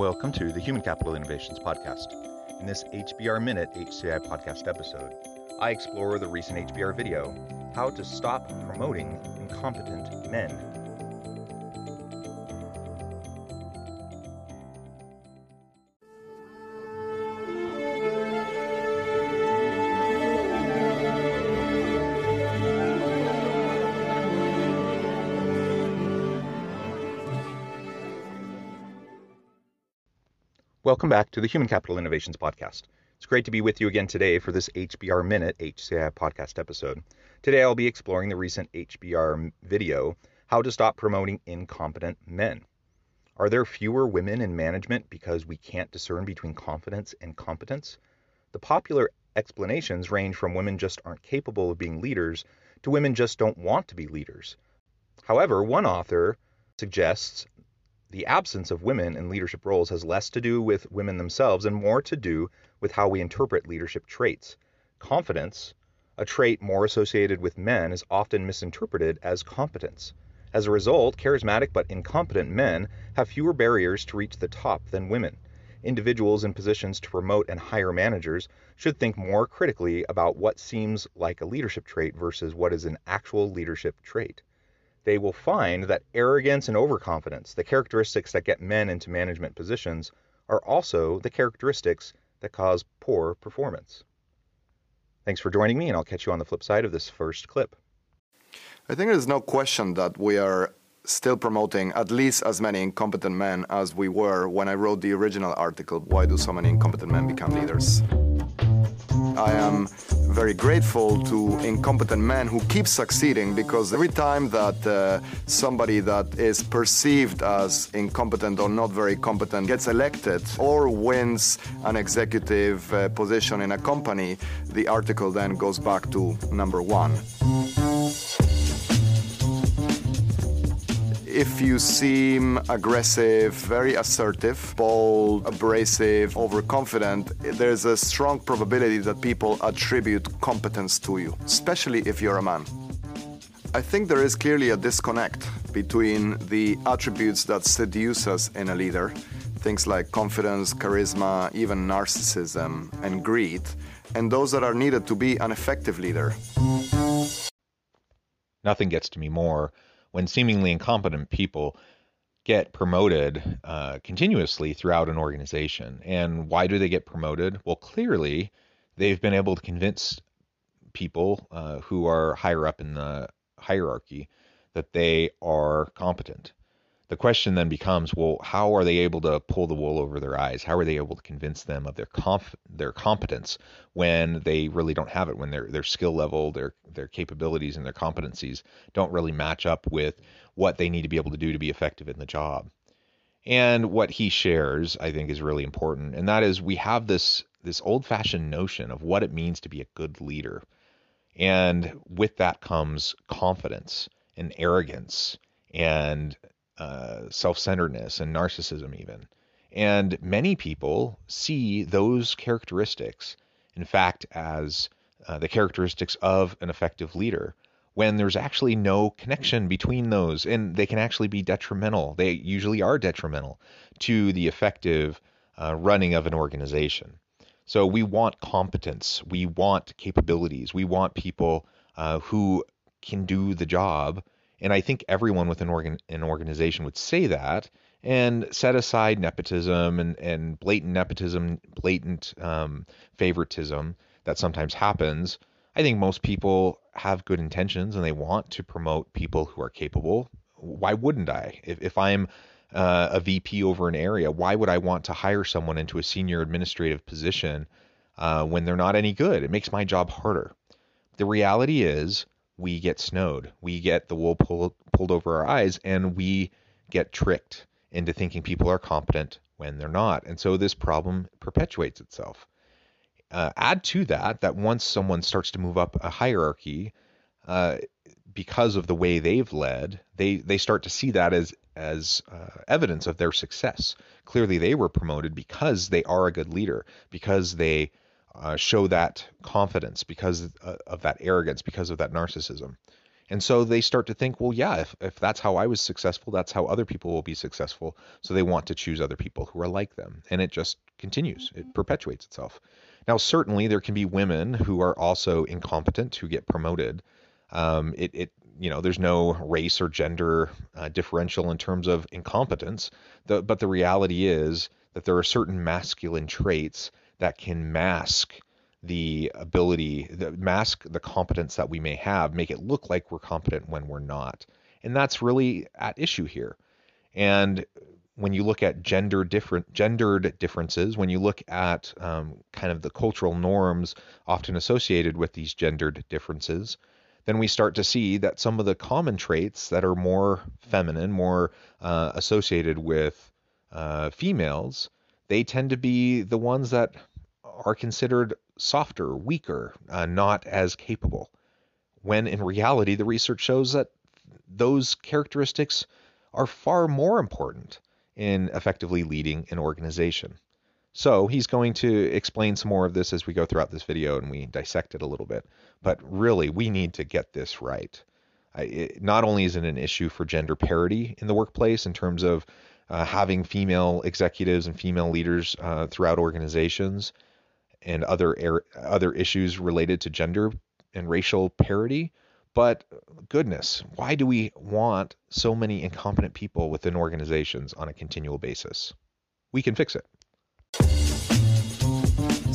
Welcome to the Human Capital Innovations Podcast. In this HBR Minute HCI podcast episode, I explore the recent HBR video How to Stop Promoting Incompetent Men. Welcome back to the Human Capital Innovations Podcast. It's great to be with you again today for this HBR Minute HCI podcast episode. Today I'll be exploring the recent HBR video How to Stop Promoting Incompetent Men. Are there fewer women in management because we can't discern between confidence and competence? The popular explanations range from women just aren't capable of being leaders to women just don't want to be leaders. However, one author suggests the absence of women in leadership roles has less to do with women themselves and more to do with how we interpret leadership traits. Confidence, a trait more associated with men, is often misinterpreted as competence. As a result, charismatic but incompetent men have fewer barriers to reach the top than women. Individuals in positions to promote and hire managers should think more critically about what seems like a leadership trait versus what is an actual leadership trait they will find that arrogance and overconfidence, the characteristics that get men into management positions, are also the characteristics that cause poor performance. Thanks for joining me, and I'll catch you on the flip side of this first clip. I think there's no question that we are still promoting at least as many incompetent men as we were when I wrote the original article, Why Do So Many Incompetent Men Become Leaders? Very grateful to incompetent men who keep succeeding because every time that uh, somebody that is perceived as incompetent or not very competent gets elected or wins an executive uh, position in a company, the article then goes back to number one. If you seem aggressive, very assertive, bold, abrasive, overconfident, there's a strong probability that people attribute competence to you, especially if you're a man. I think there is clearly a disconnect between the attributes that seduce us in a leader, things like confidence, charisma, even narcissism, and greed, and those that are needed to be an effective leader. Nothing gets to me more when seemingly incompetent people get promoted uh, continuously throughout an organization. And why do they get promoted? Well, clearly, they've been able to convince people uh, who are higher up in the hierarchy that they are competent the question then becomes, well, how are they able to pull the wool over their eyes? How are they able to convince them of their conf- their competence when they really don't have it? When their their skill level, their their capabilities, and their competencies don't really match up with what they need to be able to do to be effective in the job. And what he shares, I think, is really important, and that is we have this this old-fashioned notion of what it means to be a good leader, and with that comes confidence and arrogance and uh, self centeredness and narcissism, even. And many people see those characteristics, in fact, as uh, the characteristics of an effective leader when there's actually no connection between those and they can actually be detrimental. They usually are detrimental to the effective uh, running of an organization. So we want competence, we want capabilities, we want people uh, who can do the job and I think everyone within organ, an organization would say that and set aside nepotism and, and blatant nepotism, blatant um, favoritism that sometimes happens. I think most people have good intentions and they want to promote people who are capable. Why wouldn't I? If, if I'm uh, a VP over an area, why would I want to hire someone into a senior administrative position uh, when they're not any good? It makes my job harder. The reality is, we get snowed. We get the wool pulled pulled over our eyes, and we get tricked into thinking people are competent when they're not. And so this problem perpetuates itself. Uh, add to that that once someone starts to move up a hierarchy, uh, because of the way they've led, they they start to see that as as uh, evidence of their success. Clearly, they were promoted because they are a good leader, because they uh, show that confidence, because uh, of that arrogance, because of that narcissism. And so they start to think, well, yeah, if, if that's how I was successful, that's how other people will be successful. So they want to choose other people who are like them. And it just continues, it perpetuates itself. Now, certainly there can be women who are also incompetent who get promoted. Um, it, it, you know, there's no race or gender uh, differential in terms of incompetence. The, but the reality is that there are certain masculine traits that can mask the ability, mask the competence that we may have, make it look like we're competent when we're not. And that's really at issue here. And when you look at gender different gendered differences, when you look at um, kind of the cultural norms often associated with these gendered differences, then we start to see that some of the common traits that are more feminine, more uh, associated with uh, females, they tend to be the ones that are considered softer, weaker, uh, not as capable. When in reality, the research shows that those characteristics are far more important in effectively leading an organization. So he's going to explain some more of this as we go throughout this video and we dissect it a little bit. But really, we need to get this right. It, not only is it an issue for gender parity in the workplace in terms of uh, having female executives and female leaders uh, throughout organizations, and other er- other issues related to gender and racial parity. But goodness, why do we want so many incompetent people within organizations on a continual basis? We can fix it.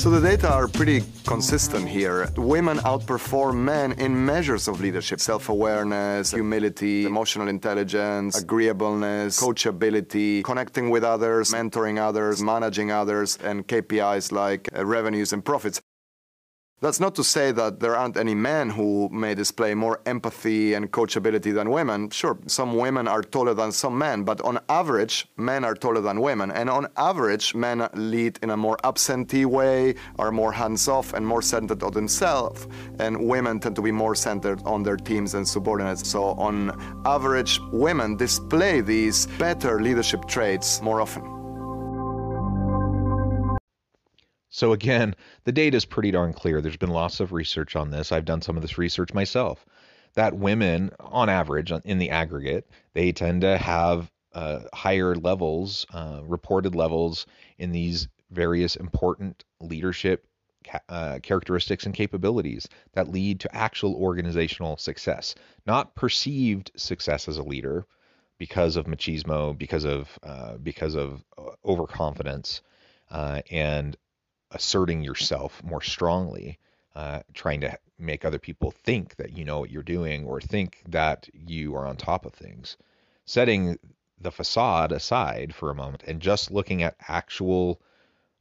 So the data are pretty consistent here. Women outperform men in measures of leadership self-awareness, humility, emotional intelligence, agreeableness, coachability, connecting with others, mentoring others, managing others, and KPIs like uh, revenues and profits. That's not to say that there aren't any men who may display more empathy and coachability than women. Sure, some women are taller than some men, but on average, men are taller than women. And on average, men lead in a more absentee way, are more hands off, and more centered on themselves. And women tend to be more centered on their teams and subordinates. So, on average, women display these better leadership traits more often. So again, the data is pretty darn clear. There's been lots of research on this. I've done some of this research myself. That women, on average, in the aggregate, they tend to have uh, higher levels, uh, reported levels in these various important leadership uh, characteristics and capabilities that lead to actual organizational success, not perceived success as a leader because of machismo, because of uh, because of uh, overconfidence, uh, and asserting yourself more strongly, uh, trying to make other people think that you know what you're doing or think that you are on top of things. Setting the facade aside for a moment and just looking at actual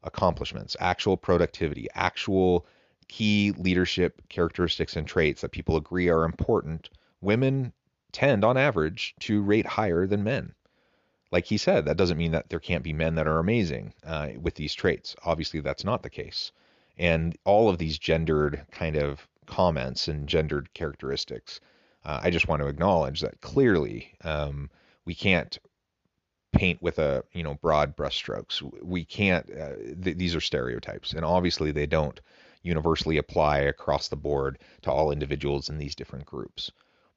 accomplishments, actual productivity, actual key leadership characteristics and traits that people agree are important, women tend on average to rate higher than men like he said, that doesn't mean that there can't be men that are amazing uh, with these traits. Obviously, that's not the case. And all of these gendered kind of comments and gendered characteristics, uh, I just want to acknowledge that clearly um, we can't paint with a you know broad brushstrokes. We can't. Uh, th- these are stereotypes, and obviously they don't universally apply across the board to all individuals in these different groups.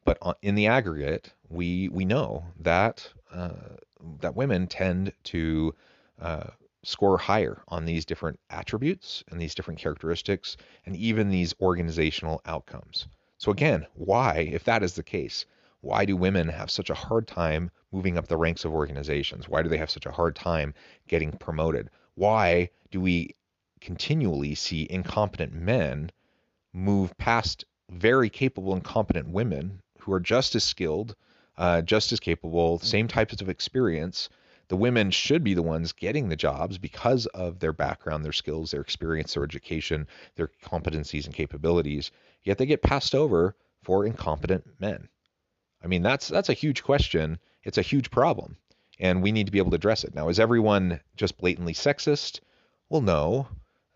But in the aggregate, we we know that uh, that women tend to uh, score higher on these different attributes and these different characteristics and even these organizational outcomes. So again, why, if that is the case, why do women have such a hard time moving up the ranks of organizations? Why do they have such a hard time getting promoted? Why do we continually see incompetent men move past very capable and competent women who are just as skilled, uh, just as capable, same types of experience. The women should be the ones getting the jobs because of their background, their skills, their experience, their education, their competencies and capabilities. Yet they get passed over for incompetent men. I mean, that's that's a huge question. It's a huge problem. and we need to be able to address it. Now, is everyone just blatantly sexist? Well, no.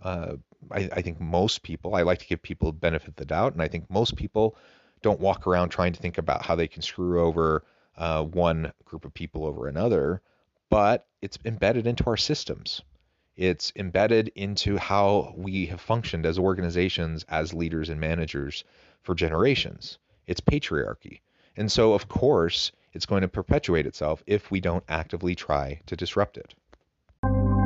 Uh, I, I, think most people, I like to give people benefit of the doubt, and I think most people don't walk around trying to think about how they can screw over uh, one group of people over another, but it's embedded into our systems. It's embedded into how we have functioned as organizations, as leaders and managers for generations. It's patriarchy. And so, of course, it's going to perpetuate itself if we don't actively try to disrupt it.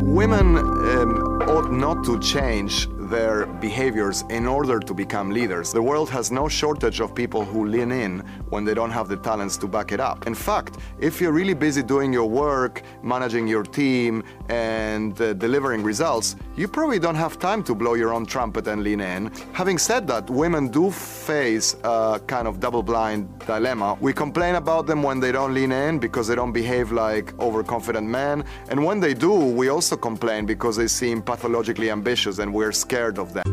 Women um, ought not to change their behaviors in order to become leaders. The world has no shortage of people who lean in when they don't have the talents to back it up. In fact, if you're really busy doing your work, managing your team, and uh, delivering results, you probably don't have time to blow your own trumpet and lean in. Having said that, women do face a kind of double blind dilemma. We complain about them when they don't lean in because they don't behave like overconfident men, and when they do, we also complain because they seem pathologically ambitious and we're scared scared of them.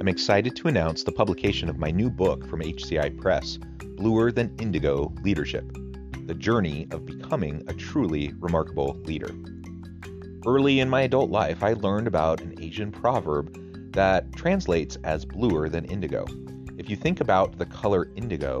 I'm excited to announce the publication of my new book from HCI Press, Bluer Than Indigo Leadership The Journey of Becoming a Truly Remarkable Leader. Early in my adult life, I learned about an Asian proverb that translates as bluer than indigo. If you think about the color indigo,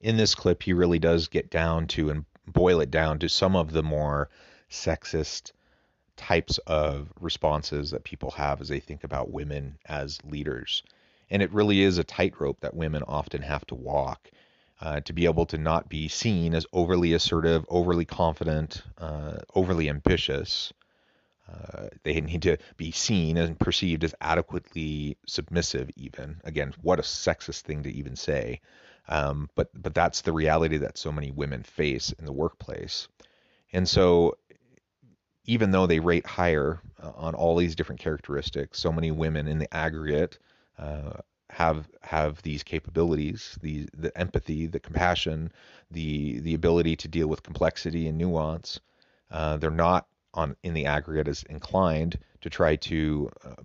In this clip, he really does get down to and boil it down to some of the more sexist types of responses that people have as they think about women as leaders. And it really is a tightrope that women often have to walk uh, to be able to not be seen as overly assertive, overly confident, uh, overly ambitious. Uh, they need to be seen and perceived as adequately submissive, even. Again, what a sexist thing to even say. Um, but but that's the reality that so many women face in the workplace. And so even though they rate higher uh, on all these different characteristics, so many women in the aggregate uh, have have these capabilities, the the empathy, the compassion, the the ability to deal with complexity and nuance. Uh, they're not on in the aggregate as inclined to try to uh,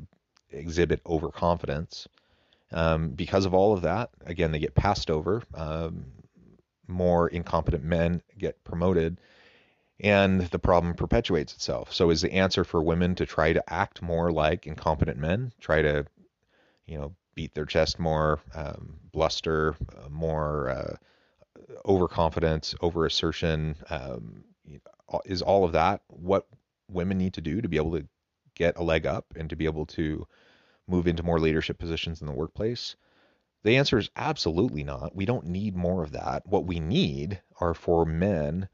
exhibit overconfidence um, because of all of that, again, they get passed over. Um, more incompetent men get promoted, and the problem perpetuates itself. So, is the answer for women to try to act more like incompetent men? Try to, you know, beat their chest more, um, bluster, uh, more uh, overconfidence, overassertion? Um, is all of that what women need to do to be able to get a leg up and to be able to move into more leadership positions in the workplace? The answer is absolutely not. We don't need more of that. What we need are for men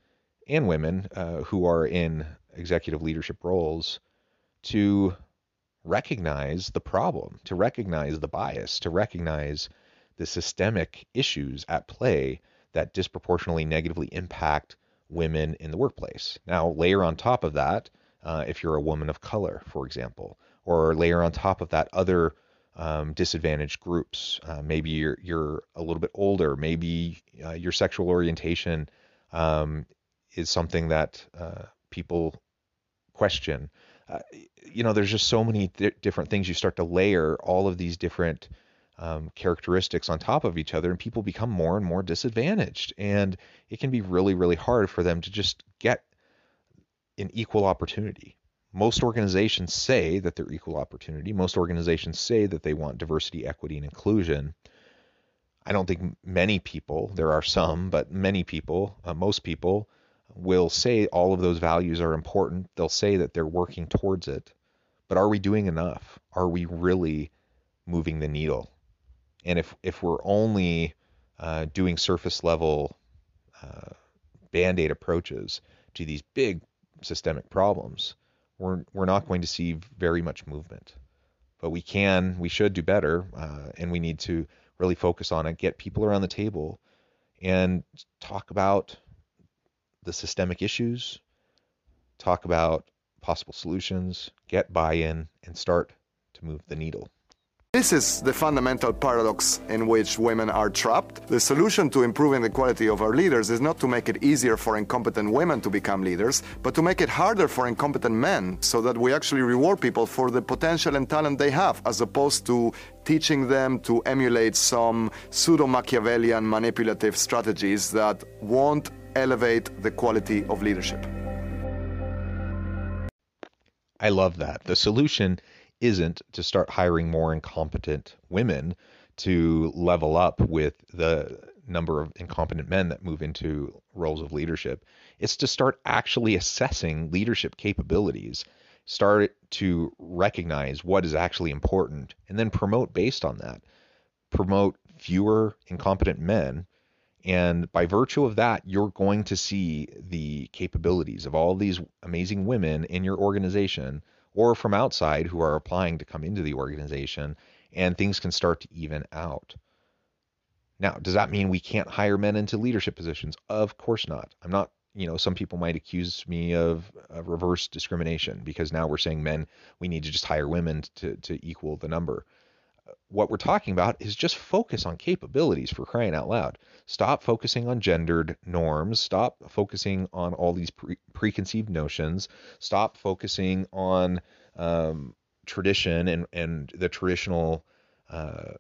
and women uh, who are in executive leadership roles to recognize the problem, to recognize the bias, to recognize the systemic issues at play that disproportionately negatively impact women in the workplace. Now, layer on top of that, uh, if you're a woman of color, for example, or layer on top of that other um, disadvantaged groups. Uh, maybe you're you're a little bit older. Maybe uh, your sexual orientation um, is something that uh, people question. Uh, you know, there's just so many th- different things. You start to layer all of these different um, characteristics on top of each other, and people become more and more disadvantaged. And it can be really, really hard for them to just get an equal opportunity most organizations say that they're equal opportunity. Most organizations say that they want diversity, equity, and inclusion. I don't think many people, there are some, but many people, uh, most people, will say all of those values are important. They'll say that they're working towards it. But are we doing enough? Are we really moving the needle? And if, if we're only uh, doing surface level uh, band aid approaches to these big systemic problems, we're, we're not going to see very much movement. But we can, we should do better, uh, and we need to really focus on it, get people around the table, and talk about the systemic issues, talk about possible solutions, get buy in, and start to move the needle. This is the fundamental paradox in which women are trapped. The solution to improving the quality of our leaders is not to make it easier for incompetent women to become leaders, but to make it harder for incompetent men so that we actually reward people for the potential and talent they have, as opposed to teaching them to emulate some pseudo Machiavellian manipulative strategies that won't elevate the quality of leadership. I love that. The solution isn't to start hiring more incompetent women to level up with the number of incompetent men that move into roles of leadership. It's to start actually assessing leadership capabilities, start to recognize what is actually important, and then promote based on that. Promote fewer incompetent men. And by virtue of that, you're going to see the capabilities of all these amazing women in your organization or from outside who are applying to come into the organization, and things can start to even out. Now, does that mean we can't hire men into leadership positions? Of course not. I'm not, you know, some people might accuse me of, reverse discrimination because now we're saying men, we need to just hire women to, to equal the number what we're talking about is just focus on capabilities for crying out loud. Stop focusing on gendered norms. Stop focusing on all these pre- preconceived notions. Stop focusing on um, tradition and, and the traditional uh,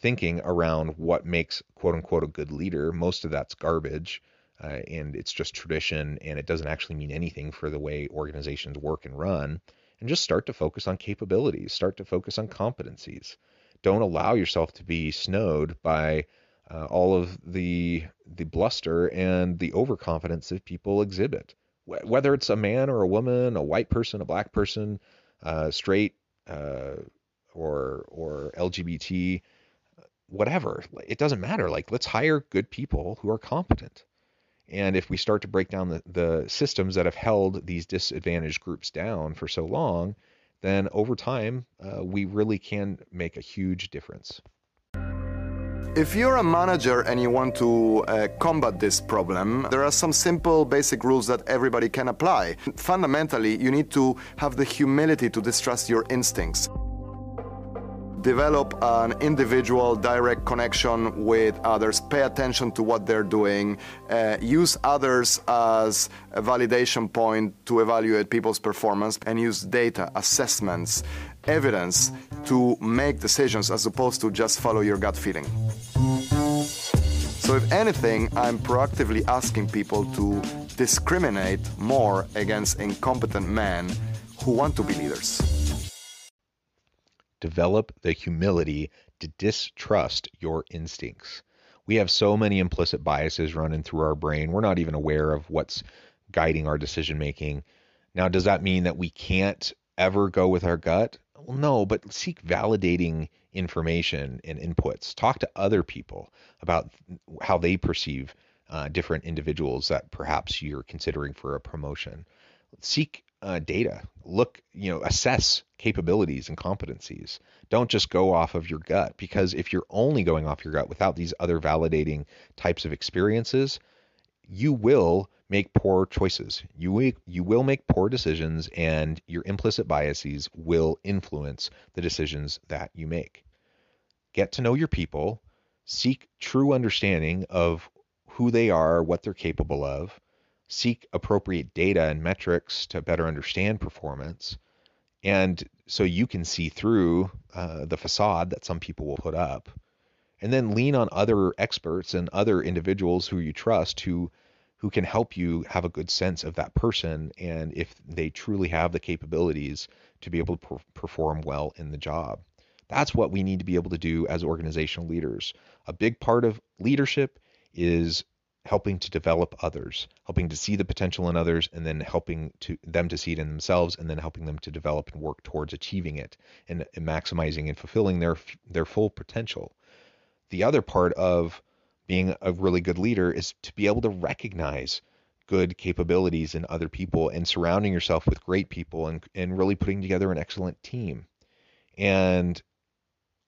thinking around what makes quote unquote a good leader. Most of that's garbage. Uh, and it's just tradition and it doesn't actually mean anything for the way organizations work and run. And just start to focus on capabilities, start to focus on competencies don't allow yourself to be snowed by uh, all of the the bluster and the overconfidence that people exhibit. Wh- whether it's a man or a woman, a white person, a black person, uh, straight uh, or or LGBT, whatever, it doesn't matter. Like let's hire good people who are competent. And if we start to break down the, the systems that have held these disadvantaged groups down for so long, then over time, uh, we really can make a huge difference. If you're a manager and you want to uh, combat this problem, there are some simple basic rules that everybody can apply. Fundamentally, you need to have the humility to distrust your instincts develop an individual direct connection with others, pay attention to what they're doing, uh, use others as a validation point to evaluate people's performance, and use data, assessments, evidence to make decisions as opposed to just follow your gut feeling. So, if anything, I'm proactively asking people to discriminate more against incompetent men who want to be leaders develop the humility to distrust your instincts. We have so many implicit biases running through our brain. We're not even aware of what's guiding our decision making. Now, does that mean that we can't ever go with our gut? Well, no, but seek validating information and inputs. Talk to other people about how they perceive uh, different individuals that perhaps you're considering for a promotion. Seek uh, data. Look, you know, assess capabilities and competencies. Don't just go off of your gut because if you're only going off your gut without these other validating types of experiences, you will make poor choices. You will, you will make poor decisions and your implicit biases will influence the decisions that you make. Get to know your people, seek true understanding of who they are, what they're capable of, seek appropriate data and metrics to better understand performance. And so you can see through uh, the facade that some people will put up. And then lean on other experts and other individuals who you trust who who can help you have a good sense of that person and if they truly have the capabilities to be able to per- perform well in the job. That's what we need to be able to do as organizational leaders. A big part of leadership is helping to develop others, helping to see the potential in others and then helping to them to see it in themselves and then helping them to develop and work towards achieving it and, and maximizing and fulfilling their their full potential. The other part of being a really good leader is to be able to recognize good capabilities in other people and surrounding yourself with great people and, and really putting together an excellent team. And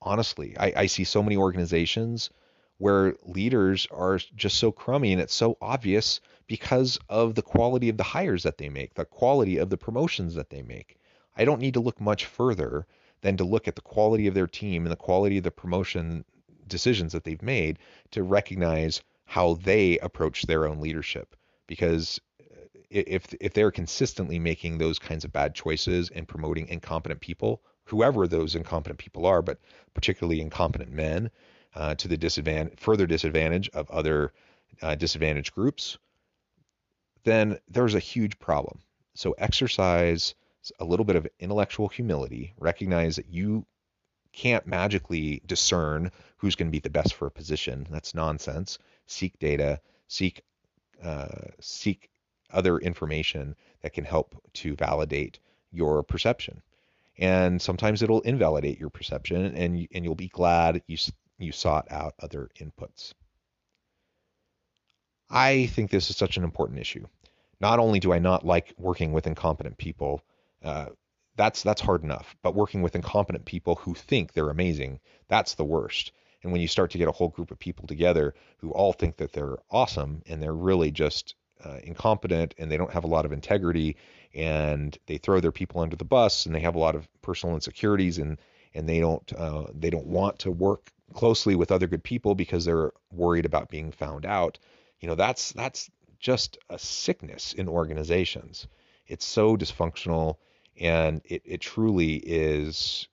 honestly, I, I see so many organizations where leaders are just so crummy and it's so obvious because of the quality of the hires that they make, the quality of the promotions that they make. I don't need to look much further than to look at the quality of their team and the quality of the promotion decisions that they've made to recognize how they approach their own leadership because uh, if if they're consistently making those kinds of bad choices and promoting incompetent people whoever those incompetent people are but particularly incompetent men uh, to the disadvantage, further disadvantage of other uh, disadvantaged groups, then there's a huge problem. So exercise a little bit of intellectual humility, recognize that you can't magically discern who's going to be the best for a position. That's nonsense. Seek data, seek uh, seek other information that can help to validate your perception. And sometimes it'll invalidate your perception, and and you'll be glad you you sought out other inputs. I think this is such an important issue. Not only do I not like working with incompetent people, uh, that's that's hard enough. But working with incompetent people who think they're amazing, that's the worst. And when you start to get a whole group of people together who all think that they're awesome and they're really just uh, incompetent and they don't have a lot of integrity and they throw their people under the bus and they have a lot of personal insecurities and and they don't uh, they don't want to work closely with other good people because they're worried about being found out. You know, that's that's just a sickness in organizations. It's so dysfunctional and it, it truly is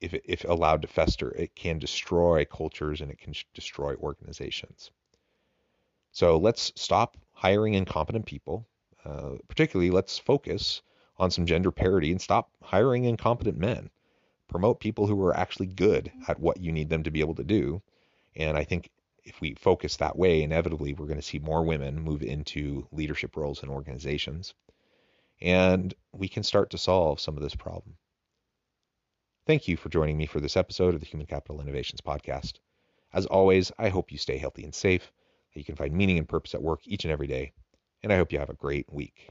if if allowed to fester, it can destroy cultures and it can destroy organizations. So let's stop hiring incompetent people. Uh, particularly, let's focus on some gender parity and stop hiring incompetent men promote people who are actually good at what you need them to be able to do. And I think if we focus that way, inevitably we're going to see more women move into leadership roles in organizations. And we can start to solve some of this problem. Thank you for joining me for this episode of the Human Capital Innovations Podcast. As always, I hope you stay healthy and safe, that you can find meaning and purpose at work each and every day, and I hope you have a great week.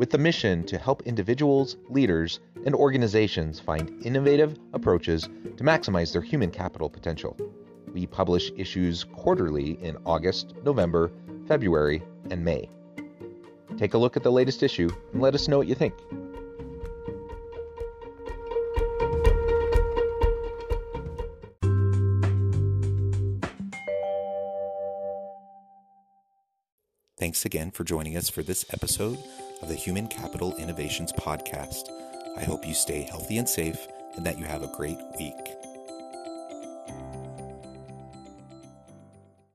with the mission to help individuals, leaders, and organizations find innovative approaches to maximize their human capital potential. We publish issues quarterly in August, November, February, and May. Take a look at the latest issue and let us know what you think. Thanks again for joining us for this episode of the Human Capital Innovations Podcast. I hope you stay healthy and safe and that you have a great week.